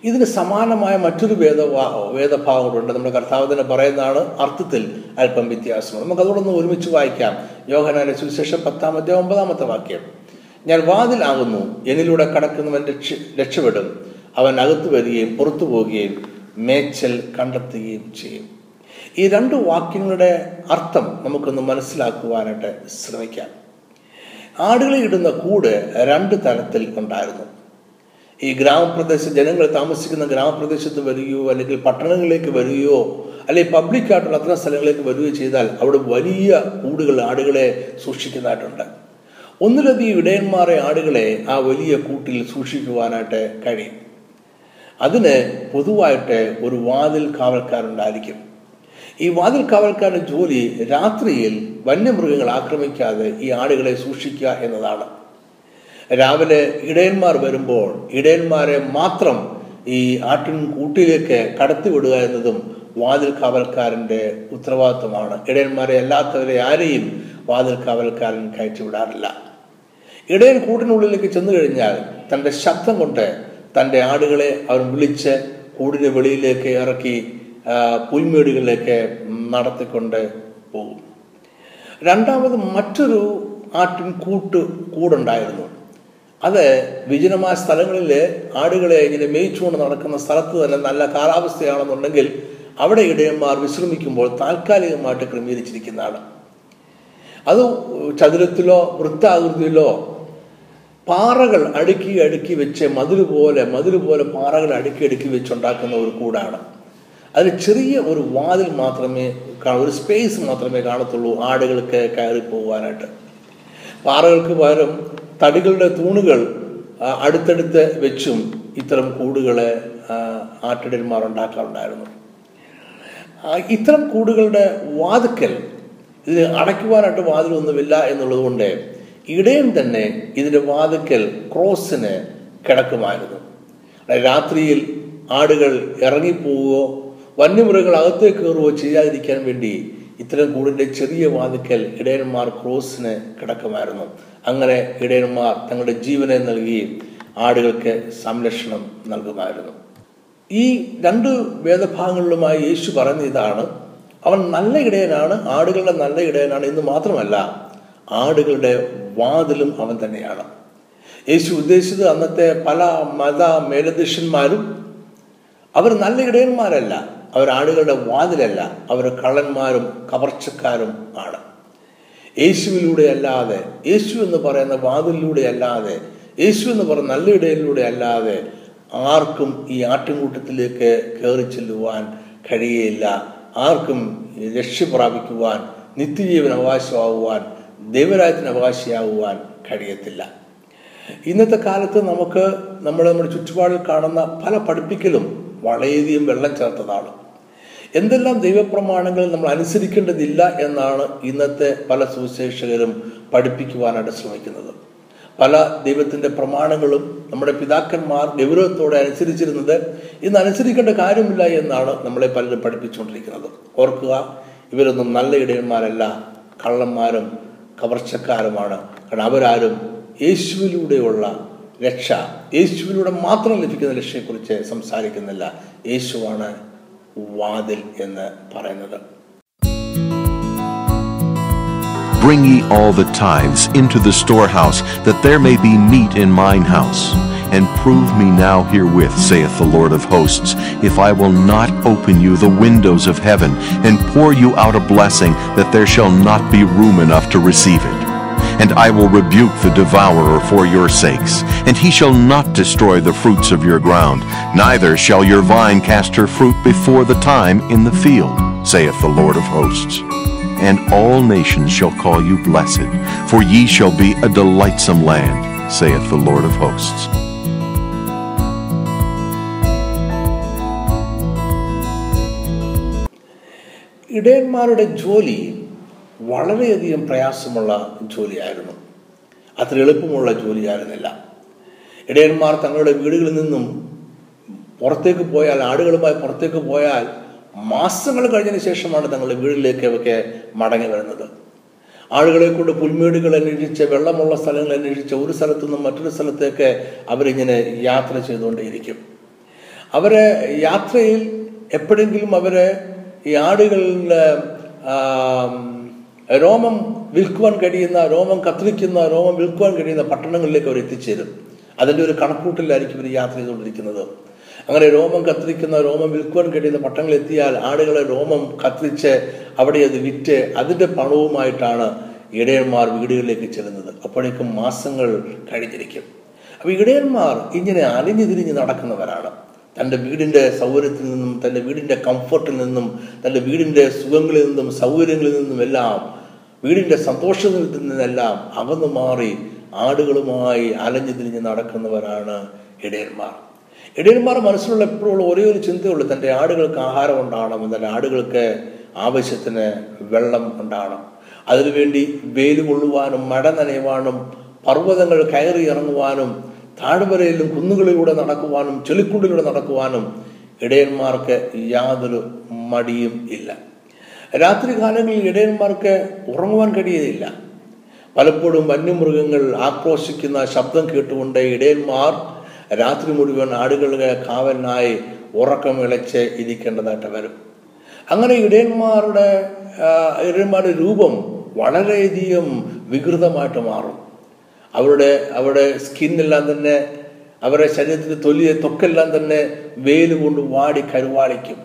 ഇതിന് സമാനമായ മറ്റൊരു വേദവാ വേദഭാഗങ്ങളുണ്ട്. നമ്മുടെ കർത്താവ് തന്നെ പറയുന്നതാണ് അർത്ഥത്തിൽ അല്പം വ്യത്യാസമുണ്ട് നമുക്ക് അതോടൊന്ന് ഒരുമിച്ച് വായിക്കാം. യോഹനാന സുവിശേഷം പത്താം അധ്യായം ഒമ്പതാമത്തെ വാക്യം. ഞാൻ വാതിൽ വാതിലാകുന്നു എന്നിലൂടെ കടക്കുന്നവൻ രക്ഷ രക്ഷപ്പെടും. അവൻ അകത്തു വരികയും പുറത്തു പോവുകയും മേച്ചൽ കണ്ടെത്തുകയും ചെയ്യും. ഈ രണ്ട് വാക്യങ്ങളുടെ അർത്ഥം നമുക്കൊന്ന് മനസ്സിലാക്കുവാനായിട്ട് ശ്രമിക്കാം. ആടുകളെ ഇടുന്ന കൂട് രണ്ട് തരത്തിൽ ഉണ്ടായിരുന്നു. ഈ ഗ്രാമപ്രദേശ ജനങ്ങൾ താമസിക്കുന്ന ഗ്രാമപ്രദേശത്ത് വരികയോ അല്ലെങ്കിൽ പട്ടണങ്ങളിലേക്ക് വരികയോ അല്ലെങ്കിൽ പബ്ലിക്കായിട്ടുള്ള അത്തരം സ്ഥലങ്ങളിലേക്ക് വരികയോ ചെയ്താൽ അവിടെ വലിയ കൂടുകൾ ആടുകളെ സൂക്ഷിക്കുന്നതായിട്ടുണ്ട്. ഒന്നിലധികം ഇടയന്മാരെ ആടുകളെ ആ വലിയ കൂട്ടിൽ സൂക്ഷിക്കുവാനായിട്ട് കഴിയും. അതിന് പൊതുവായിട്ട് ഒരു വാതിൽ കാവൽക്കാരുണ്ടായിരിക്കും. ഈ വാതിൽ കാവൽക്കാരുടെ ജോലി രാത്രിയിൽ വന്യമൃഗങ്ങൾ ആക്രമിക്കാതെ ഈ ആടുകളെ സൂക്ഷിക്കുക എന്നതാണ്. രാവിലെ ഇടയന്മാർ വരുമ്പോൾ ഇടയന്മാരെ മാത്രം ഈ ആട്ടിൻ കൂട്ടിലേക്ക് കടത്തിവിടുക എന്നതും വാതിൽ കാവൽക്കാരന്റെ ഉത്തരവാദിത്വമാണ്. ഇടയന്മാരെ അല്ലാത്തവരെ ആരെയും വാതിൽ കാവൽക്കാരൻ കയറ്റിവിടാറില്ല. ഇടയൻ കൂട്ടിനുള്ളിലേക്ക് ചെന്നു കഴിഞ്ഞാൽ തന്റെ ശബ്ദം കൊണ്ട് തന്റെ ആടുകളെ അവൻ വിളിച്ച് കൂടിന്റെ വെളിയിലേക്ക് ഇറക്കി പുൽമേടുകളിലേക്ക് നടത്തിക്കൊണ്ട് പോകും. രണ്ടാമത് മറ്റൊരു ആട്ടിൻ കൂട്ട് കൂടുണ്ടായിരുന്നു. അത് വിജനമായ സ്ഥലങ്ങളിൽ ആടുകളെ ഇങ്ങനെ മേയിച്ചുകൊണ്ട് നടക്കുന്ന സ്ഥലത്ത് തന്നെ നല്ല കാലാവസ്ഥയാണെന്നുണ്ടെങ്കിൽ അവിടെ ഇടയന്മാർ വിശ്രമിക്കുമ്പോൾ താൽക്കാലികമായിട്ട് ക്രമീകരിച്ചിരിക്കുന്നതാണ്. അത് ചതുരത്തിലോ വൃത്താകൃതിയിലോ പാറകൾ അടുക്കി അടുക്കി വെച്ച് മതിൽ പോലെ മതിൽ പോലെ പാറകൾ അടുക്കി അടുക്കി വെച്ചുണ്ടാക്കുന്ന ഒരു കൂടാണ്. അതിൽ ചെറിയ ഒരു വാതിൽ മാത്രമേ ഒരു സ്പേസ് മാത്രമേ കാണത്തുള്ളൂ ആടുകൾക്ക് കയറി പോകാനായിട്ട് പാറകൾക്ക് പകരം തടികളുടെ തൂണുകൾ അടുത്തടുത്ത് വെച്ചും ഇത്തരം കൂടുകളെ ആട്ടിടന്മാർ ഉണ്ടാക്കാറുണ്ടായിരുന്നു. ഇത്തരം കൂടുകളുടെ വാതുക്കൽ ഇത് അടയ്ക്കുവാനായിട്ട് വാതിലൊന്നുമില്ല എന്നുള്ളതുകൊണ്ട് ഇടയൻ തന്നെ ഇതിന്റെ വാതുക്കൽ ക്രോസിന് കിടക്കുമായിരുന്നു. രാത്രിയിൽ ആടുകൾ ഇറങ്ങിപ്പോവുകയോ വന്യമൃഗങ്ങൾ അകത്തേക്ക് കയറുകയോ ചെയ്യാതിരിക്കാൻ വേണ്ടി ഇത്തരം കൂടിന്റെ ചെറിയ വാതുക്കൽ ഇടയന്മാർ ക്രോസിന് കിടക്കുമായിരുന്നു. അങ്ങനെ ഇടയന്മാർ തങ്ങളുടെ ജീവനെ നൽകി ആടുകൾക്ക് സംരക്ഷണം നൽകുമായിരുന്നു. ഈ രണ്ട് വേദഭാഗങ്ങളിലുമായി യേശു പറയുന്ന ഇതാണ് അവൻ നല്ല ഇടയനാണ് ആടുകളുടെ നല്ല ഇടയനാണ് എന്ന് മാത്രമല്ല ആടുകളുടെ വാതിലും അവൻ തന്നെയാണ്. യേശു ഉദ്ദേശിച്ചത് അന്നത്തെ പല മത മേലധ്യക്ഷന്മാരും അവർ നല്ല ഇടയന്മാരല്ല അവർ ആടുകളുടെ വാതിലല്ല അവർ കള്ളന്മാരും കവർച്ചക്കാരും ആണ്. യേശുവിലൂടെ അല്ലാതെ യേശു എന്ന് പറയുന്ന വാതിലിലൂടെ അല്ലാതെ യേശു എന്ന് പറയുന്ന നല്ല ഇടയിലൂടെ അല്ലാതെ ആർക്കും ഈ ആട്ടിൻകൂട്ടത്തിലേക്ക് കയറി ചെല്ലുവാൻ കഴിയയില്ല. ആർക്കും രക്ഷ പ്രാപിക്കുവാൻ നിത്യജീവൻ അവകാശമാവുവാൻ ദൈവരാജ്യത്തിന് അവകാശിയാകുവാൻ കഴിയത്തില്ല. ഇന്നത്തെ കാലത്ത് നമുക്ക് നമ്മൾ നമ്മുടെ ചുറ്റുപാടിൽ കാണുന്ന പല പഠിപ്പിക്കലും വളരെയധികം വെള്ളം ചേർത്തതാണ്. എന്തെല്ലാം ദൈവപ്രമാണങ്ങൾ നമ്മൾ അനുസരിക്കേണ്ടതില്ല എന്നാണ് ഇന്നത്തെ പല സുവിശേഷകരും പഠിപ്പിക്കുവാനായിട്ട് ശ്രമിക്കുന്നത്. പല ദൈവത്തിന്റെ പ്രമാണങ്ങളും നമ്മുടെ പിതാക്കന്മാർ ഗൗരവത്തോടെ അനുസരിച്ചിരുന്നത് ഇന്ന് അനുസരിക്കേണ്ട കാര്യമില്ല എന്നാണ് നമ്മളെ പലരും പഠിപ്പിച്ചുകൊണ്ടിരിക്കുന്നത്. ഓർക്കുക ഇവരൊന്നും നല്ല ഇടയന്മാരല്ല കള്ളന്മാരും കവർച്ചക്കാരുമാണ്. കാരണം അവരാരും യേശുവിലൂടെയുള്ള രക്ഷ യേശുവിലൂടെ മാത്രം ലഭിക്കുന്ന രക്ഷയെക്കുറിച്ച് സംസാരിക്കുന്നില്ല. യേശുവാണ് വാതിൽ എന്ന് പറയുന്നത് Bring ye all the tithes into the storehouse, that there may be meat in mine house. and prove me now herewith, saith the Lord of hosts, if I will not open you the windows of heaven and pour you out a blessing that there shall not be room enough to receive it. And I will rebuke the devourer for your sakes, and he shall not destroy the fruits of your ground, neither shall your vine cast her fruit before the time in the field, saith the Lord of hosts. And all nations shall call you blessed, for ye shall be a delightsome land, saith the Lord of hosts. ഇടയന്മാരുടെ ജോലി വളരെയധികം പ്രയാസമുള്ള ജോലിയായിരുന്നു. അത്ര എളുപ്പമുള്ള ജോലിയായിരുന്നില്ല. ഇടയന്മാർ തങ്ങളുടെ വീടുകളിൽ നിന്നും പുറത്തേക്ക് പോയാൽ ആടുകളുമായി പുറത്തേക്ക് പോയാൽ മാസങ്ങൾ കഴിഞ്ഞതിന് ശേഷമാണ് തങ്ങളുടെ വീടിലേക്ക് അവർക്ക് മടങ്ങി വരുന്നത്. ആളുകളെ കൊണ്ട് പുൽമേടുകൾ അന്വേഷിച്ച് വെള്ളമുള്ള സ്ഥലങ്ങൾ അന്വേഷിച്ച് ഒരു സ്ഥലത്തു നിന്നും മറ്റൊരു സ്ഥലത്തേക്ക് അവരിങ്ങനെ യാത്ര ചെയ്തുകൊണ്ടേയിരിക്കും. അവരെ യാത്രയിൽ എപ്പോഴെങ്കിലും അവരെ ഈ ആടുകളുടെ രോമം വിൽക്കുവാൻ കഴിയുന്ന രോമം കത്തിരിക്കുന്ന രോമം വിൽക്കുവാൻ കഴിയുന്ന പട്ടണങ്ങളിലേക്ക് അവർ എത്തിച്ചേരും. അതിന്റെ ഒരു കണക്കൂട്ടിലായിരിക്കും ഇവർ യാത്ര ചെയ്തുകൊണ്ടിരിക്കുന്നത്. അങ്ങനെ രോമം കത്തിരിക്കുന്ന രോമം വിൽക്കുവാൻ കഴിയുന്ന പട്ടണങ്ങളിൽ എത്തിയാൽ ആടുകളെ രോമം കത്തിരിച്ച് അവിടെ അത് വിറ്റ് അതിന്റെ പണവുമായിട്ടാണ് ഇടയന്മാർ വീടുകളിലേക്ക് ചെല്ലുന്നത്. അപ്പോഴേക്കും മാസങ്ങൾ കഴിഞ്ഞിരിക്കും. അപ്പോൾ ഇടയന്മാർ ഇങ്ങനെ അലിഞ്ഞു തിരിഞ്ഞ് നടക്കുന്നവരാണ്. തന്റെ വീടിന്റെ സൗകര്യത്തിൽ നിന്നും തന്റെ വീടിന്റെ കംഫർട്ടിൽ നിന്നും തന്റെ വീടിന്റെ സുഖങ്ങളിൽ നിന്നും സൗകര്യങ്ങളിൽ നിന്നും എല്ലാം വീടിന്റെ സന്തോഷത്തിൽ നിന്നെല്ലാം അകന്നു മാറി ആടുകളുമായി അലഞ്ഞു തിരിഞ്ഞ് നടക്കുന്നവരാണ് ഇടയന്മാർ. ഇടയന്മാർ മനസ്സിലുള്ള എപ്പോഴുള്ള ഒരേ ഒരു ചിന്തയുള്ളൂ തന്റെ ആടുകൾക്ക് ആഹാരം ഉണ്ടാകണം തന്റെ ആടുകൾക്ക് ആവശ്യത്തിന് വെള്ളം ഉണ്ടാകണം അതിനുവേണ്ടി വെയിൽ കൊള്ളുവാനും മഴ നനയുവാനും പർവതങ്ങൾ കയറി ഇറങ്ങുവാനും താഴ്വരയിലും കുന്നുകളിലൂടെ നടക്കുവാനും ചെളിക്കുണ്ടിലൂടെ നടക്കുവാനും ഇടയന്മാർക്ക് യാതൊരു മടിയും ഇല്ല. രാത്രി കാലങ്ങളിൽ ഇടയന്മാർക്ക് ഉറങ്ങുവാൻ കഴിയുകയില്ല. പലപ്പോഴും വന്യമൃഗങ്ങൾ ആക്രോശിക്കുന്ന ശബ്ദം കേട്ടുകൊണ്ട് ഇടയന്മാർ രാത്രി മുഴുവൻ ആടുകളുടെ കാവലിനായി ഉറക്കം ഇളച്ച് ഇരിക്കേണ്ടതായിട്ട് വരും. അങ്ങനെ ഇടയന്മാരുടെ ഇടയന്മാരുടെ രൂപം വളരെയധികം വികൃതമായിട്ട് മാറും. അവരുടെ അവരുടെ സ്കിന്നെല്ലാം തന്നെ അവരുടെ ശരീരത്തിന്റെ തൊലിയെ തൊക്കെല്ലാം തന്നെ വെയിൽ കൊണ്ട് വാടി കരുവാളിക്കും.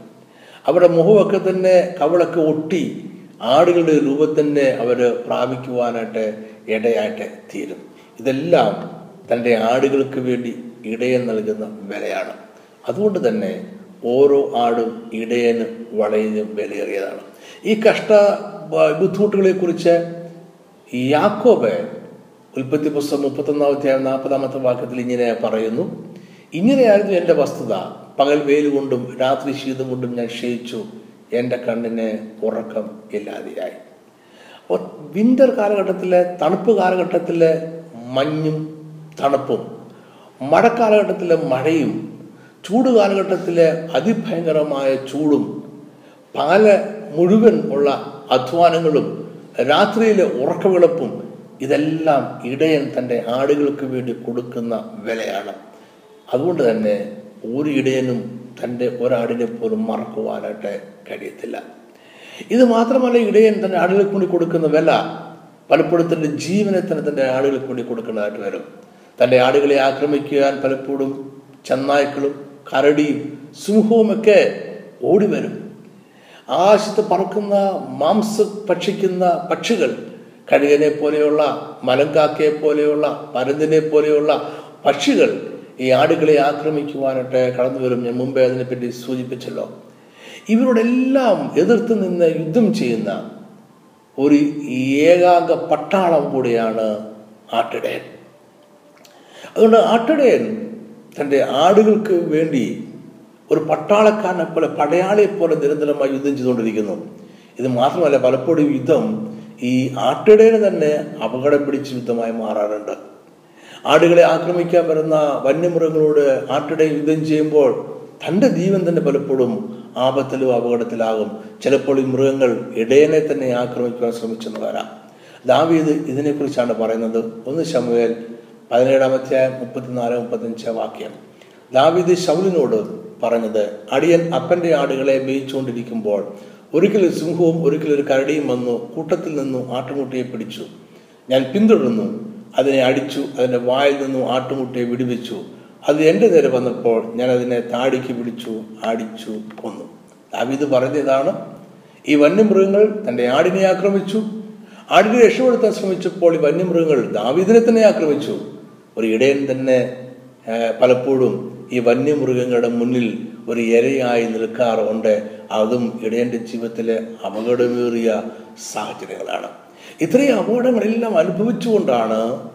അവരുടെ മുഖമൊക്കെ തന്നെ കവളൊക്കെ ഒട്ടി ആടുകളുടെ രൂപത്തന്നെ അവർ പ്രാപിക്കുവാനായിട്ട് ഇടയായിട്ട് തീരും. ഇതെല്ലാം തന്റെ ആടുകൾക്ക് വേണ്ടി ഇടയൻ നൽകുന്ന വിലയാണ്. അതുകൊണ്ട് തന്നെ ഓരോ ആടും ഇടയന് വളരെ വിലയേറിയതാണ്. ഈ കഷ്ട ബുദ്ധിമുട്ടുകളെ കുറിച്ച് യാക്കോബ് ഉൽപ്പത്തി പുസ്തകം മുപ്പത്തൊന്നാം അധ്യായം നാൽപ്പതാമത്തെ വാക്യത്തിൽ ഇങ്ങനെ പറയുന്നു. ഇങ്ങനെയായിരുന്നു എന്റെ വസ്തുത. പകൽ വെയിൽ കൊണ്ടും രാത്രി ശീതം കൊണ്ടും ഞാൻ ക്ഷയിച്ചു. എന്റെ കണ്ണിന് ഉറക്കം ഇല്ലാതെയായി. വിന്റർ കാലഘട്ടത്തിലെ തണുപ്പ് കാലഘട്ടത്തിലെ മഞ്ഞും തണുപ്പും മഴക്കാലഘട്ടത്തിലെ മഴയും ചൂട് കാലഘട്ടത്തിലെ അതിഭയങ്കരമായ ചൂടും പാല മുഴുവൻ ഉള്ള അധ്വാനങ്ങളും രാത്രിയിലെ ഉറക്കവിളപ്പും ഇതെല്ലാം ഇടയൻ തന്റെ ആടുകൾക്ക് വേണ്ടി കൊടുക്കുന്ന വിലയാണ്. അതുകൊണ്ട് തന്നെ ഒരു ഇടയനും തന്റെ ഒരാടിനെ പോലും മറക്കുവാനായിട്ട് കഴിയത്തില്ല. ഇത് മാത്രമല്ല ഇടയൻ തന്റെ ആടുകൾക്ക് വേണ്ടി കൊടുക്കുന്ന വില പലപ്പോഴും തന്റെ ജീവനെ തന്നെ തന്റെ ആടുകൾക്ക് വേണ്ടി കൊടുക്കേണ്ടതായിട്ട് വരും. തന്റെ ആടുകളെ ആക്രമിക്കാൻ പലപ്പോഴും ചെന്നായ്ക്കളും കരടിയും സിംഹവുമൊക്കെ ഓടി വരും. ആകാശത്ത് പറക്കുന്ന മാംസ ഭക്ഷിക്കുന്ന പക്ഷികൾ കഴുകനെ പോലെയുള്ള മലങ്കാക്കയെ പോലെയുള്ള പരുന്തിനെ പോലെയുള്ള പക്ഷികൾ ഈ ആടുകളെ ആക്രമിക്കുവാനായിട്ട് കടന്നു വരും ഞാൻ മുമ്പേ അതിനെപ്പറ്റി സൂചിപ്പിച്ചല്ലോ. ഇവരോടെല്ലാം എതിർത്ത് നിന്ന് യുദ്ധം ചെയ്യുന്ന ഒരു ഏകാംഗ പട്ടാളം കൂടിയാണ് ആട്ടിടയൻ. അതുകൊണ്ട് ആട്ടിടയൻ തന്റെ ആടുകൾക്ക് വേണ്ടി ഒരു പട്ടാളക്കാരനെ പോലെ പടയാളിയെ പോലെ നിരന്തരമായി യുദ്ധം ചെയ്തുകൊണ്ടിരിക്കുന്നു. ഇത് മാത്രമല്ല പലപ്പോഴും യുദ്ധം ഈ ആട്ടിടയിൽ തന്നെ അപകടം പിടിച്ച യുദ്ധമായി മാറാറുണ്ട്. ആടുകളെ ആക്രമിക്കാൻ വരുന്ന വന്യമൃഗങ്ങളോട് ആട്ടിടയിൽ യുദ്ധം ചെയ്യുമ്പോൾ തന്റെ ജീവൻ തന്നെ പലപ്പോഴും ആപത്തിലും അപകടത്തിലാകും. ചിലപ്പോൾ ഈ മൃഗങ്ങൾ ഇടയനെ തന്നെ ആക്രമിക്കുവാൻ ശ്രമിച്ചെന്ന് വരാം ദാവീദ് ഇതിനെക്കുറിച്ചാണ് പറയുന്നത്. ഒന്ന് ശമുവേൽ പതിനേഴാമത്തെ മുപ്പത്തിനാല് മുപ്പത്തഞ്ച് വാക്യം. ദാവീദ് ശൗലിനോട് പറഞ്ഞത് അടിയൻ അപ്പന്റെ ആടുകളെ മേയിച്ചുകൊണ്ടിരിക്കുമ്പോൾ ഒരിക്കൽ ഒരു സിംഹവും ഒരിക്കൽ ഒരു കരടിയും വന്നു കൂട്ടത്തിൽ നിന്നും ആട്ടുമുട്ടിയെ പിടിച്ചു. ഞാൻ പിന്തുടർന്നു. അതിനെ അടിച്ചു അതിന്റെ വായിൽ നിന്നും ആട്ടുമുട്ടിയെ വിടുവിച്ചു. അത് എന്റെ നേരെ വന്നപ്പോൾ ഞാൻ അതിനെ താടിക്ക് പിടിച്ചു ആടിച്ചു കൊന്നു. ദാവീദ് പറഞ്ഞതാണ് ഈ വന്യമൃഗങ്ങൾ തന്റെ ആടിനെ ആക്രമിച്ചു. ആടിനെ രക്ഷപ്പെടുത്താൻ ശ്രമിച്ചപ്പോൾ ഈ വന്യമൃഗങ്ങൾ ദാവീദിനെ തന്നെ ആക്രമിച്ചു. ഒരു ഇടയൻ തന്നെ പലപ്പോഴും ഈ വന്യമൃഗങ്ങളുടെ മുന്നിൽ ഒരു ഇരയായി നിൽക്കാറുണ്ട്. അതും ഇടയന്റെ ജീവിതത്തിലെ അപകടമേറിയ സാഹചര്യങ്ങളാണ്. ഇത്രയും അപകടങ്ങളെല്ലാം അനുഭവിച്ചുകൊണ്ടാണ്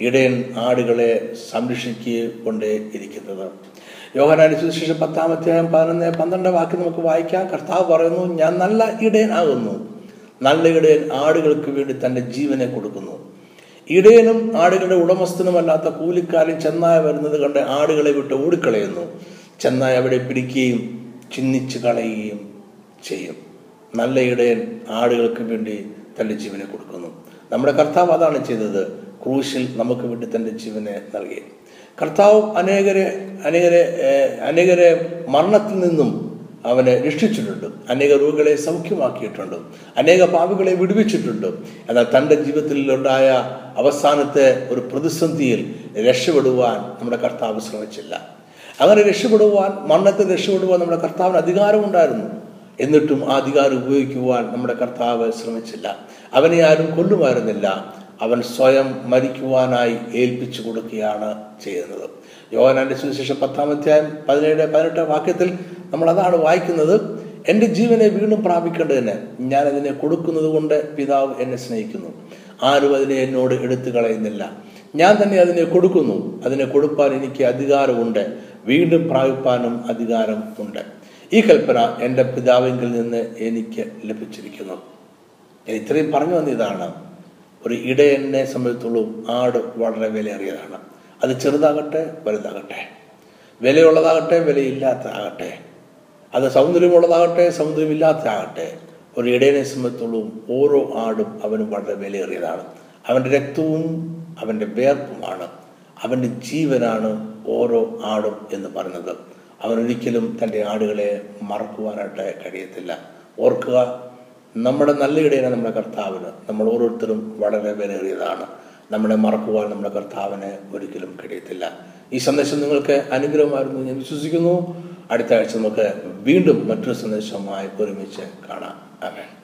ഇടയൻ ആടുകളെ സംരക്ഷിക്കൊണ്ടേ ഇരിക്കുന്നത്. യോഹനാന്റെ സുവിശേഷം പത്താമധ്യായം പതിനൊന്ന് പന്ത്രണ്ട് വാക്ക് നമുക്ക് വായിക്കാം. കർത്താവ് പറയുന്നു ഞാൻ നല്ല ഇടയനാകുന്നു. നല്ല ഇടയൻ ആടുകൾക്ക് വേണ്ടി തന്റെ ജീവനെ കൊടുക്കുന്നു. ഇടയനും ആടുകളുടെ ഉടമസ്ഥനുമല്ലാത്ത കൂലിക്കാരൻ ചെന്നായ വരുന്നത് കണ്ട് ആടുകളെ വിട്ട് ഓടിക്കളയുന്നു. ചെന്നായ അവിടെ പിടിക്കുകയും ചിന്നിച്ച് കളയുകയും ചെയ്യും. നല്ല ഇടയൻ ആടുകൾക്ക് വേണ്ടി തന്റെ ജീവനെ കൊടുക്കുന്നു. നമ്മുടെ കർത്താവ് അതാണ് ചെയ്തത്. ക്രൂശിൽ നമുക്ക് വേണ്ടി തന്റെ ജീവനെ നൽകി. കർത്താവ് അനേകരെ അനേകരെ അനേകരെ മരണത്തിൽ നിന്നും അവനെ രക്ഷിച്ചിട്ടുണ്ട്. അനേക രോഗികളെ സൗഖ്യമാക്കിയിട്ടുണ്ട്. അനേക പാവികളെ വിടുവിച്ചിട്ടുണ്ട്. എന്നാൽ തന്റെ ജീവിതത്തിലുണ്ടായ അവസാനത്തെ ഒരു പ്രതിസന്ധിയിൽ രക്ഷപ്പെടുവാൻ നമ്മുടെ കർത്താവ് ശ്രമിച്ചില്ല. അങ്ങനെ രക്ഷപ്പെടുവാൻ മണ്ണത്തെ രക്ഷപ്പെടുവാൻ നമ്മുടെ കർത്താവിന് അധികാരമുണ്ടായിരുന്നു എന്നിട്ടും ആ അധികാരം ഉപയോഗിക്കുവാൻ നമ്മുടെ കർത്താവ് ശ്രമിച്ചില്ല. അവനെ ആരും കൊല്ലുമായിരുന്നില്ല. അവൻ സ്വയം മരിക്കുവാനായി ഏൽപ്പിച്ചു കൊടുക്കുകയാണ് ചെയ്യുന്നത്. യോഹനാന്റെ സുവിശേഷം പത്താമധ്യായം പതിനേഴ് പതിനെട്ട് വാക്യത്തിൽ നമ്മൾ അതാണ് വായിക്കുന്നത്. എന്റെ ജീവനെ വീണ്ടും പ്രാപിക്കേണ്ടതിന് ഞാൻ അതിനെ കൊടുക്കുന്നത് കൊണ്ട് പിതാവ് എന്നെ സ്നേഹിക്കുന്നു. ആരും അതിനെ എന്നോട് എടുത്തു കളയുന്നില്ല ഞാൻ തന്നെ അതിനെ കൊടുക്കുന്നു. അതിനെ കൊടുപ്പാൻ എനിക്ക് അധികാരമുണ്ട്. വീണ്ടും പ്രാപിപ്പാനും അധികാരം ഉണ്ട്. ഈ കൽപ്പന എന്റെ പിതാവിങ്കിൽ നിന്ന് എനിക്ക് ലഭിച്ചിരിക്കുന്നു. ഞാൻ ഇത്രയും പറഞ്ഞു വന്നതാണ്. ഒരു ഇടയനെ സംബന്ധിച്ചുള്ളൂ ആട് വളരെ വിലയേറിയതാണ്. അത് ചെറുതാകട്ടെ വലുതാകട്ടെ. വിലയുള്ളതാകട്ടെ വിലയില്ലാത്തതാകട്ടെ. അത് സൗന്ദര്യമുള്ളതാകട്ടെ സൗന്ദര്യമില്ലാത്തതാകട്ടെ. ഒരു ഇടയനെ സംബന്ധിച്ചുള്ളൂ ഓരോ ആടും അവനും വളരെ വിലയേറിയതാണ്. അവന്റെ രക്തവും അവന്റെ വേർപ്പുമാണ്. അവന്റെ ജീവനാണ് ഓരോ ആടും എന്ന് പറയുന്നത്. അവനൊരിക്കലും തന്റെ ആടുകളെ മറക്കുവാനായിട്ട് കഴിയത്തില്ല. ഓർക്കുക നമ്മുടെ നല്ല ഇടയാണ് നമ്മുടെ കർത്താവിന്. നമ്മൾ ഓരോരുത്തരും വളരെ വിലയേറിയതാണ്. നമ്മളെ മറക്കുവാൻ നമ്മുടെ കർത്താവിന് ഒരിക്കലും കഴിയത്തില്ല. ഈ സന്ദേശം നിങ്ങൾക്ക് അനുഗ്രഹമായിരുന്നു ഞാൻ വിശ്വസിക്കുന്നു. അടുത്ത ആഴ്ച നമുക്ക് വീണ്ടും മറ്റൊരു സന്ദേശവുമായി ഒരുമിച്ച് കാണാം. അമേൻ